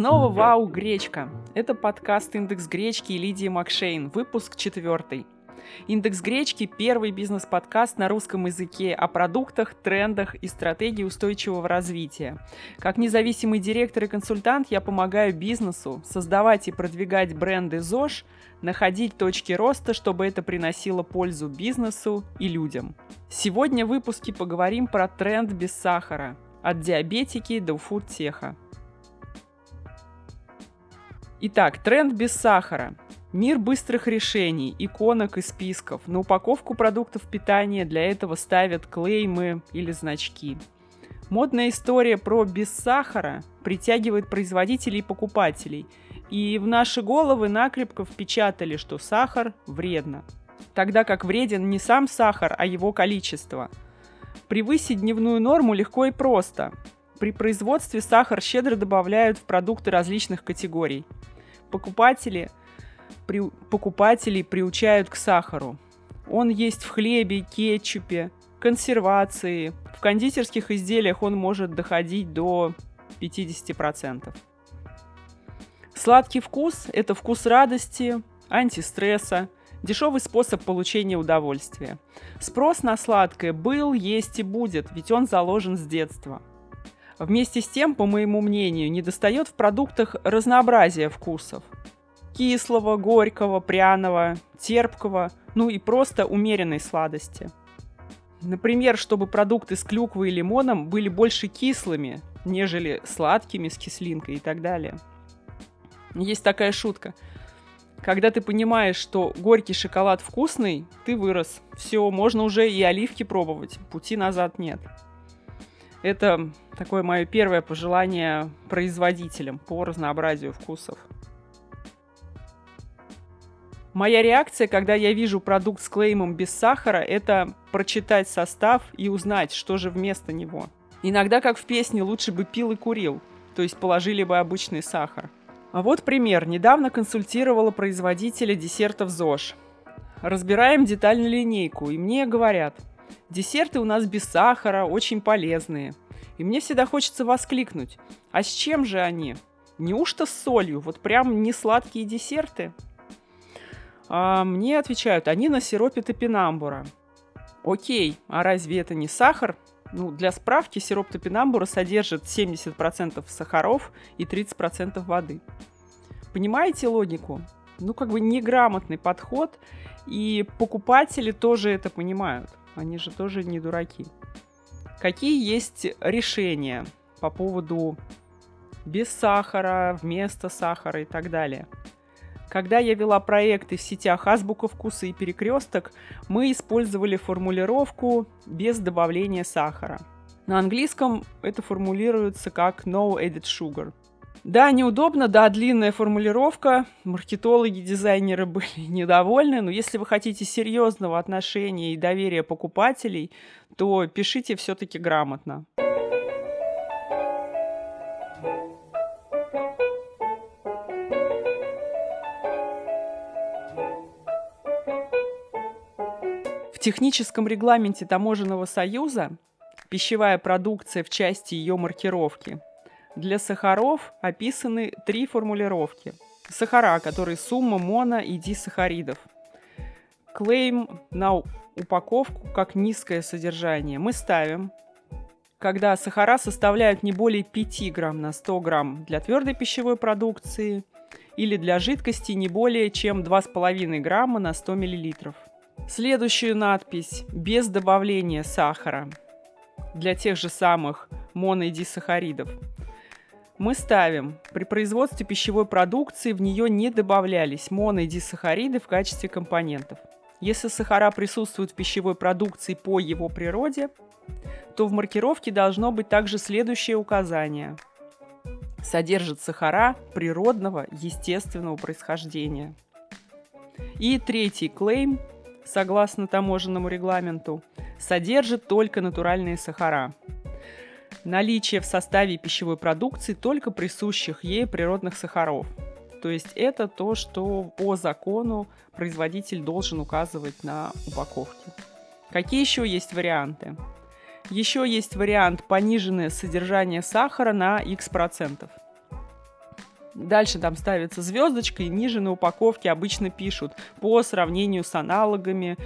снова Вау Гречка. Это подкаст «Индекс гречки» и Лидии Макшейн, выпуск четвертый. «Индекс гречки» — первый бизнес-подкаст на русском языке о продуктах, трендах и стратегии устойчивого развития. Как независимый директор и консультант я помогаю бизнесу создавать и продвигать бренды ЗОЖ, находить точки роста, чтобы это приносило пользу бизнесу и людям. Сегодня в выпуске поговорим про тренд без сахара – от диабетики до фудтеха. Итак, тренд без сахара. Мир быстрых решений, иконок и списков. На упаковку продуктов питания для этого ставят клеймы или значки. Модная история про без сахара притягивает производителей и покупателей. И в наши головы накрепко впечатали, что сахар вредно. Тогда как вреден не сам сахар, а его количество – Превысить дневную норму легко и просто. При производстве сахар щедро добавляют в продукты различных категорий. Покупатели, при, покупателей приучают к сахару. Он есть в хлебе, кетчупе, консервации. В кондитерских изделиях он может доходить до 50%. Сладкий вкус – это вкус радости, антистресса – Дешевый способ получения удовольствия. Спрос на сладкое был, есть и будет, ведь он заложен с детства. Вместе с тем, по моему мнению, недостает в продуктах разнообразия вкусов. Кислого, горького, пряного, терпкого, ну и просто умеренной сладости. Например, чтобы продукты с клюквой и лимоном были больше кислыми, нежели сладкими с кислинкой и так далее. Есть такая шутка – когда ты понимаешь, что горький шоколад вкусный, ты вырос. Все, можно уже и оливки пробовать. Пути назад нет. Это такое мое первое пожелание производителям по разнообразию вкусов. Моя реакция, когда я вижу продукт с клеймом без сахара, это прочитать состав и узнать, что же вместо него. Иногда, как в песне, лучше бы пил и курил, то есть положили бы обычный сахар – а вот пример. Недавно консультировала производителя десертов ЗОЖ. Разбираем детально линейку, и мне говорят, десерты у нас без сахара, очень полезные. И мне всегда хочется воскликнуть, а с чем же они? Неужто с солью? Вот прям не сладкие десерты? А мне отвечают, они на сиропе топинамбура. Окей, а разве это не сахар? Ну, для справки, сироп топинамбура содержит 70% сахаров и 30% воды. Понимаете логику? Ну, как бы неграмотный подход, и покупатели тоже это понимают. Они же тоже не дураки. Какие есть решения по поводу без сахара, вместо сахара и так далее? Когда я вела проекты в сетях Азбука вкуса и Перекресток, мы использовали формулировку без добавления сахара. На английском это формулируется как no added sugar. Да, неудобно, да, длинная формулировка. Маркетологи, дизайнеры были недовольны, но если вы хотите серьезного отношения и доверия покупателей, то пишите все-таки грамотно. В техническом регламенте Таможенного союза пищевая продукция в части ее маркировки. Для сахаров описаны три формулировки. Сахара, которые сумма моно и дисахаридов. Клейм на упаковку как низкое содержание. Мы ставим, когда сахара составляют не более 5 грамм на 100 грамм для твердой пищевой продукции или для жидкости не более чем 2,5 грамма на 100 миллилитров. Следующую надпись без добавления сахара для тех же самых монодисахаридов мы ставим, при производстве пищевой продукции в нее не добавлялись монодисахариды в качестве компонентов. Если сахара присутствуют в пищевой продукции по его природе, то в маркировке должно быть также следующее указание. Содержит сахара природного, естественного происхождения. И третий клейм согласно таможенному регламенту, содержит только натуральные сахара. Наличие в составе пищевой продукции только присущих ей природных сахаров. То есть это то, что по закону производитель должен указывать на упаковке. Какие еще есть варианты? Еще есть вариант пониженное содержание сахара на x процентов. Дальше там ставится звездочка, и ниже на упаковке обычно пишут по сравнению с аналогами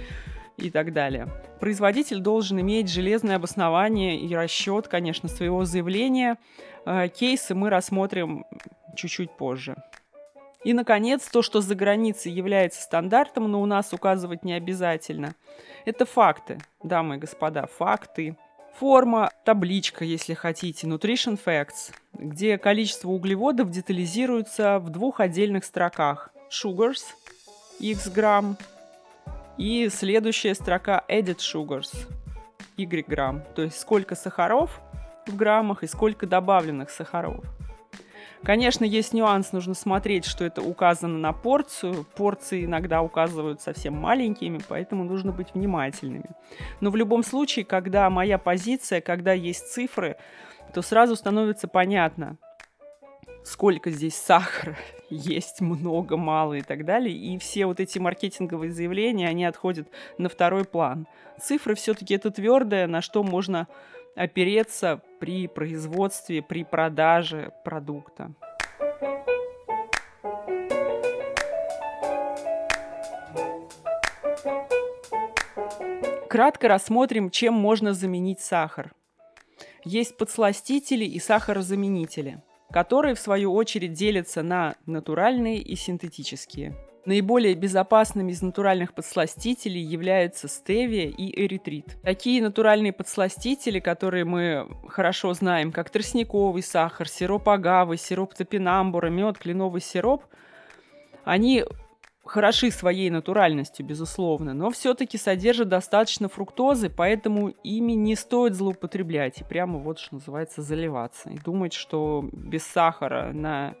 и так далее. Производитель должен иметь железное обоснование и расчет, конечно, своего заявления. Э, кейсы мы рассмотрим чуть-чуть позже. И, наконец, то, что за границей является стандартом, но у нас указывать не обязательно. Это факты, дамы и господа, факты. Форма, табличка, если хотите, Nutrition Facts, где количество углеводов детализируется в двух отдельных строках. Sugars, x грамм, и следующая строка Added Sugars, y грамм, то есть сколько сахаров в граммах и сколько добавленных сахаров. Конечно, есть нюанс, нужно смотреть, что это указано на порцию. Порции иногда указывают совсем маленькими, поэтому нужно быть внимательными. Но в любом случае, когда моя позиция, когда есть цифры, то сразу становится понятно, сколько здесь сахара, есть много, мало и так далее. И все вот эти маркетинговые заявления, они отходят на второй план. Цифры все-таки это твердое, на что можно опереться при производстве, при продаже продукта. Кратко рассмотрим, чем можно заменить сахар. Есть подсластители и сахарозаменители, которые в свою очередь делятся на натуральные и синтетические – Наиболее безопасными из натуральных подсластителей являются стевия и эритрит. Такие натуральные подсластители, которые мы хорошо знаем, как тростниковый сахар, сироп агавы, сироп топинамбура, мед, кленовый сироп, они хороши своей натуральностью, безусловно, но все-таки содержат достаточно фруктозы, поэтому ими не стоит злоупотреблять и прямо вот, что называется, заливаться. И думать, что без сахара на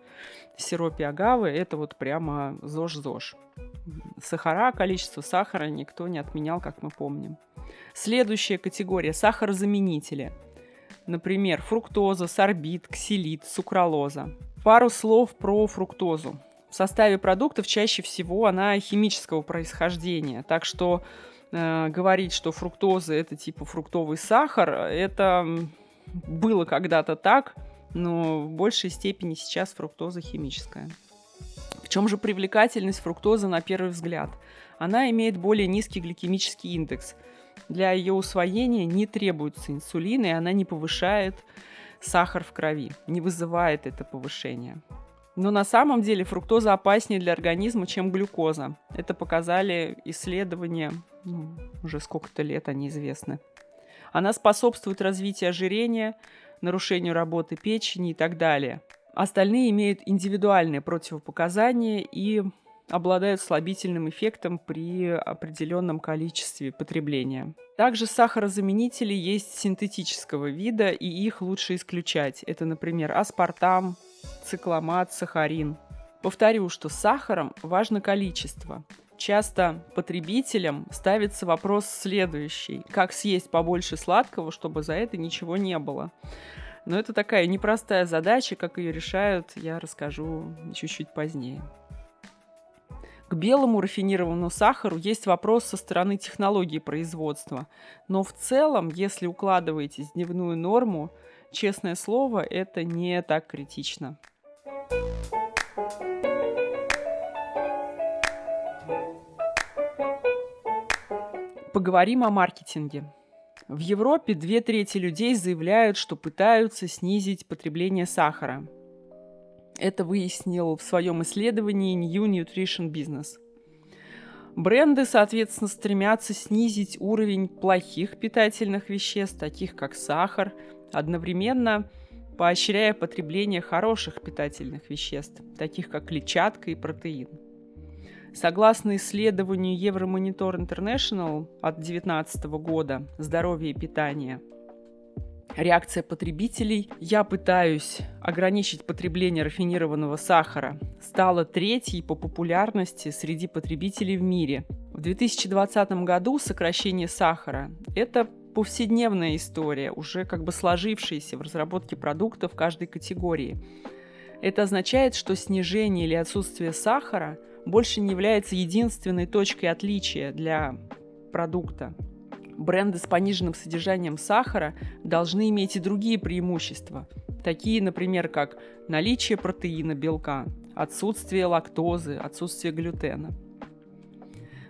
сиропе агавы это вот прямо ЗОЖ-ЗОЖ. Сахара, количество сахара никто не отменял, как мы помним. Следующая категория – сахарозаменители. Например, фруктоза, сорбит, ксилит, сукралоза. Пару слов про фруктозу. В составе продуктов чаще всего она химического происхождения, так что э, говорить, что фруктоза это типа фруктовый сахар, это было когда-то так, но в большей степени сейчас фруктоза химическая. В чем же привлекательность фруктозы на первый взгляд? Она имеет более низкий гликемический индекс. Для ее усвоения не требуется инсулин, и она не повышает сахар в крови, не вызывает это повышение. Но на самом деле фруктоза опаснее для организма, чем глюкоза. Это показали исследования, ну, уже сколько-то лет они известны. Она способствует развитию ожирения, нарушению работы печени и так далее. Остальные имеют индивидуальные противопоказания и обладают слабительным эффектом при определенном количестве потребления. Также сахарозаменители есть синтетического вида, и их лучше исключать. Это, например, аспартам, цикламат, сахарин. Повторю, что с сахаром важно количество. Часто потребителям ставится вопрос следующий. Как съесть побольше сладкого, чтобы за это ничего не было? Но это такая непростая задача, как ее решают, я расскажу чуть-чуть позднее. К белому рафинированному сахару есть вопрос со стороны технологии производства. Но в целом, если укладываетесь в дневную норму, честное слово, это не так критично. Поговорим о маркетинге. В Европе две трети людей заявляют, что пытаются снизить потребление сахара. Это выяснил в своем исследовании New Nutrition Business. Бренды, соответственно, стремятся снизить уровень плохих питательных веществ, таких как сахар, одновременно поощряя потребление хороших питательных веществ, таких как клетчатка и протеин. Согласно исследованию Евромонитор International от 2019 года «Здоровье и питание», реакция потребителей «я пытаюсь ограничить потребление рафинированного сахара» стала третьей по популярности среди потребителей в мире. В 2020 году сокращение сахара – это повседневная история, уже как бы сложившаяся в разработке продуктов каждой категории. Это означает, что снижение или отсутствие сахара – больше не является единственной точкой отличия для продукта. бренды с пониженным содержанием сахара должны иметь и другие преимущества, такие, например, как наличие протеина, белка, отсутствие лактозы, отсутствие глютена.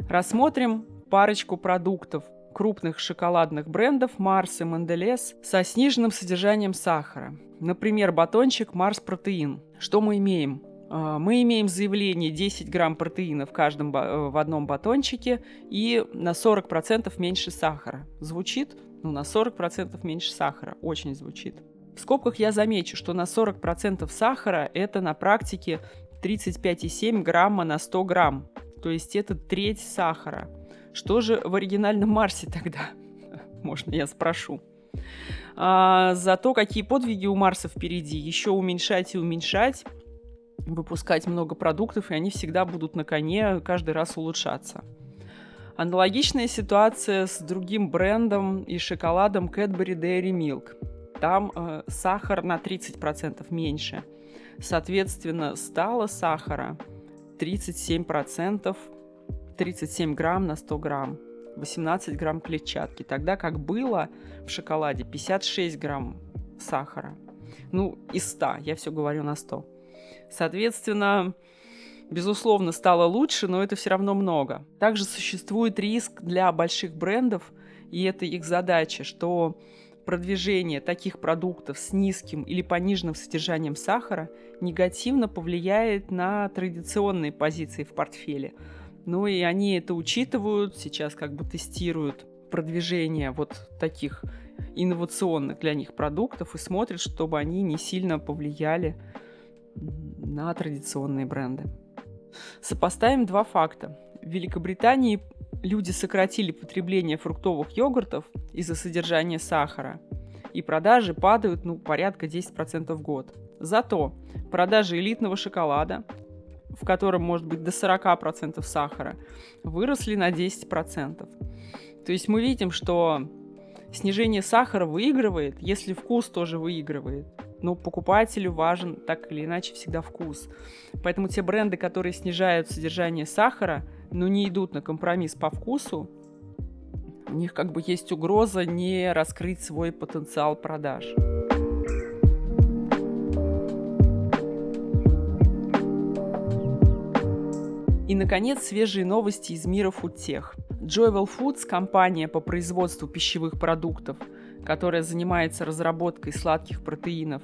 Рассмотрим парочку продуктов крупных шоколадных брендов Марс и Монделес со сниженным содержанием сахара. Например, батончик Марс Протеин. Что мы имеем? А, мы имеем заявление 10 грамм протеина в каждом э, в одном батончике и на 40% меньше сахара. Звучит? Ну, на 40% меньше сахара. Очень звучит. В скобках я замечу, что на 40% сахара это на практике 35,7 грамма на 100 грамм. То есть это треть сахара. Что же в оригинальном Марсе тогда? Можно я спрошу. А, зато какие подвиги у Марса впереди. Еще уменьшать и уменьшать выпускать много продуктов, и они всегда будут на коне каждый раз улучшаться. Аналогичная ситуация с другим брендом и шоколадом Cadbury Dairy Milk. Там э, сахар на 30% меньше. Соответственно, стало сахара 37%, 37 грамм на 100 грамм, 18 грамм клетчатки. Тогда как было в шоколаде 56 грамм сахара. Ну, из 100, я все говорю на 100. Соответственно, безусловно, стало лучше, но это все равно много. Также существует риск для больших брендов, и это их задача, что продвижение таких продуктов с низким или пониженным содержанием сахара негативно повлияет на традиционные позиции в портфеле. Ну и они это учитывают, сейчас как бы тестируют продвижение вот таких инновационных для них продуктов и смотрят, чтобы они не сильно повлияли традиционные бренды. Сопоставим два факта. В Великобритании люди сократили потребление фруктовых йогуртов из-за содержания сахара, и продажи падают ну, порядка 10% в год. Зато продажи элитного шоколада, в котором может быть до 40% сахара, выросли на 10%. То есть мы видим, что снижение сахара выигрывает, если вкус тоже выигрывает но покупателю важен так или иначе всегда вкус. Поэтому те бренды, которые снижают содержание сахара, но не идут на компромисс по вкусу, у них как бы есть угроза не раскрыть свой потенциал продаж. И, наконец, свежие новости из мира фудтех. Joyful Foods, компания по производству пищевых продуктов, которая занимается разработкой сладких протеинов,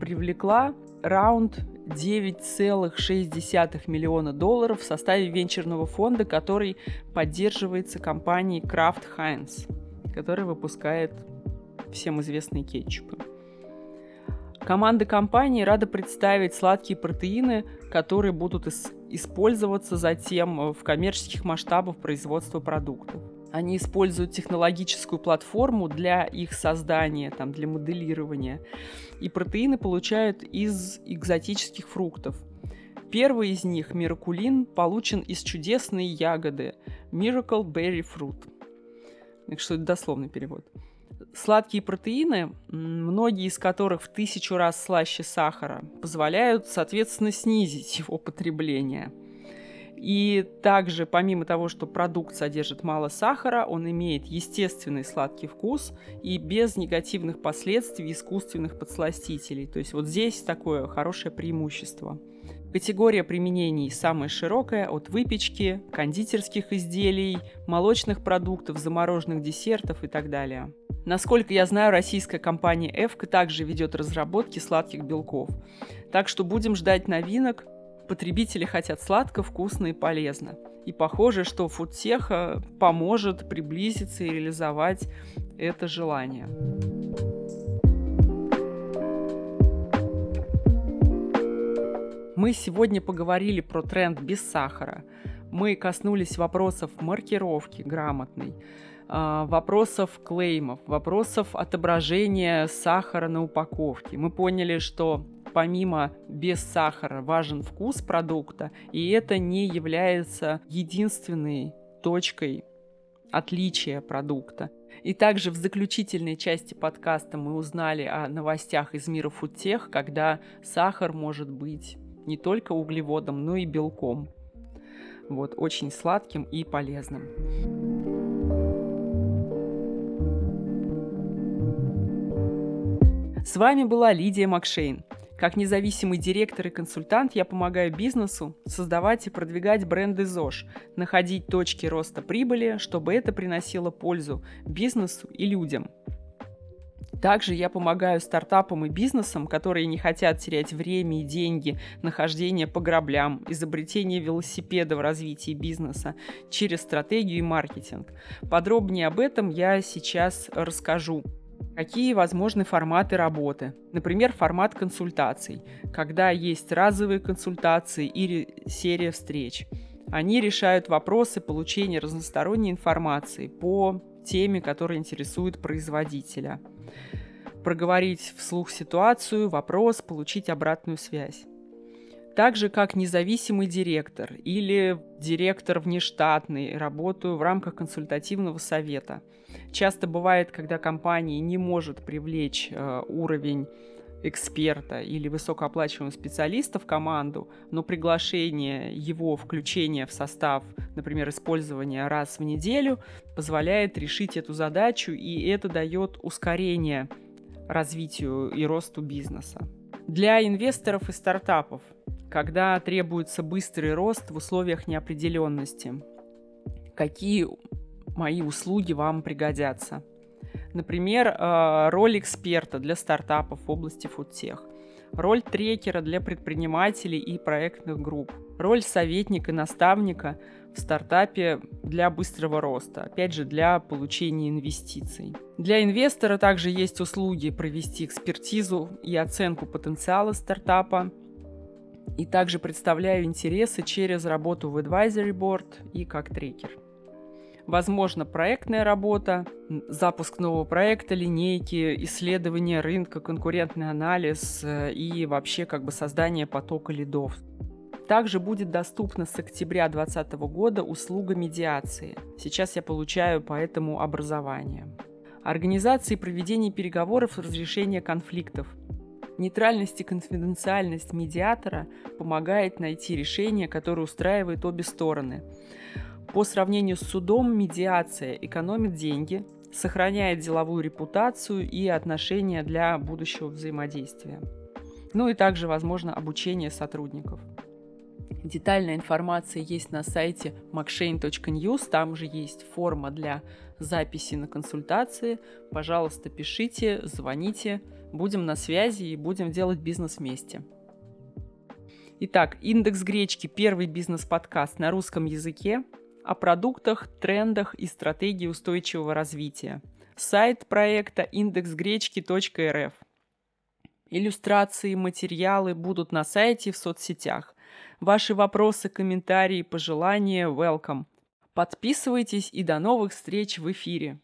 привлекла раунд 9,6 миллиона долларов в составе венчурного фонда, который поддерживается компанией Kraft Heinz, которая выпускает всем известные кетчупы. Команда компании рада представить сладкие протеины, которые будут использоваться затем в коммерческих масштабах производства продуктов. Они используют технологическую платформу для их создания, там, для моделирования. И протеины получают из экзотических фруктов. Первый из них, миракулин, получен из чудесной ягоды Miracle Berry Fruit. Так что это дословный перевод. Сладкие протеины, многие из которых в тысячу раз слаще сахара, позволяют, соответственно, снизить его потребление – и также, помимо того, что продукт содержит мало сахара, он имеет естественный сладкий вкус и без негативных последствий искусственных подсластителей. То есть вот здесь такое хорошее преимущество. Категория применений самая широкая, от выпечки, кондитерских изделий, молочных продуктов, замороженных десертов и так далее. Насколько я знаю, российская компания Эвка также ведет разработки сладких белков. Так что будем ждать новинок, Потребители хотят сладко, вкусно и полезно. И похоже, что фудтеха поможет приблизиться и реализовать это желание. Мы сегодня поговорили про тренд без сахара. Мы коснулись вопросов маркировки грамотной, а, вопросов клеймов, вопросов отображения сахара на упаковке. Мы поняли, что помимо без сахара важен вкус продукта, и это не является единственной точкой отличия продукта. И также в заключительной части подкаста мы узнали о новостях из мира фудтех, когда сахар может быть не только углеводом, но и белком. Вот, очень сладким и полезным. С вами была Лидия Макшейн. Как независимый директор и консультант я помогаю бизнесу создавать и продвигать бренды ЗОЖ, находить точки роста прибыли, чтобы это приносило пользу бизнесу и людям. Также я помогаю стартапам и бизнесам, которые не хотят терять время и деньги, нахождение по граблям, изобретение велосипеда в развитии бизнеса через стратегию и маркетинг. Подробнее об этом я сейчас расскажу. Какие возможны форматы работы? Например, формат консультаций, когда есть разовые консультации или серия встреч. Они решают вопросы получения разносторонней информации по теме, которая интересует производителя. Проговорить вслух ситуацию, вопрос, получить обратную связь так же как независимый директор или директор внештатный, работаю в рамках консультативного совета. Часто бывает, когда компания не может привлечь э, уровень эксперта или высокооплачиваемого специалиста в команду, но приглашение его включения в состав, например, использования раз в неделю, позволяет решить эту задачу, и это дает ускорение развитию и росту бизнеса. Для инвесторов и стартапов – когда требуется быстрый рост в условиях неопределенности. Какие мои услуги вам пригодятся? Например, э, роль эксперта для стартапов в области фудтех, роль трекера для предпринимателей и проектных групп, роль советника, наставника в стартапе для быстрого роста, опять же, для получения инвестиций. Для инвестора также есть услуги провести экспертизу и оценку потенциала стартапа, и также представляю интересы через работу в Advisory Board и как трекер. Возможно, проектная работа, запуск нового проекта, линейки, исследование рынка, конкурентный анализ э, и вообще как бы создание потока лидов. Также будет доступна с октября 2020 года услуга медиации. Сейчас я получаю по этому образование. Организация и проведение переговоров и разрешение конфликтов – Нейтральность и конфиденциальность медиатора помогает найти решение, которое устраивает обе стороны. По сравнению с судом, медиация экономит деньги, сохраняет деловую репутацию и отношения для будущего взаимодействия. Ну и также возможно обучение сотрудников. Детальная информация есть на сайте macshane.news, там же есть форма для записи на консультации. Пожалуйста, пишите, звоните, Будем на связи и будем делать бизнес вместе. Итак, «Индекс гречки» – первый бизнес-подкаст на русском языке о продуктах, трендах и стратегии устойчивого развития. Сайт проекта индексгречки.рф. Иллюстрации, материалы будут на сайте и в соцсетях. Ваши вопросы, комментарии, пожелания – welcome. Подписывайтесь и до новых встреч в эфире.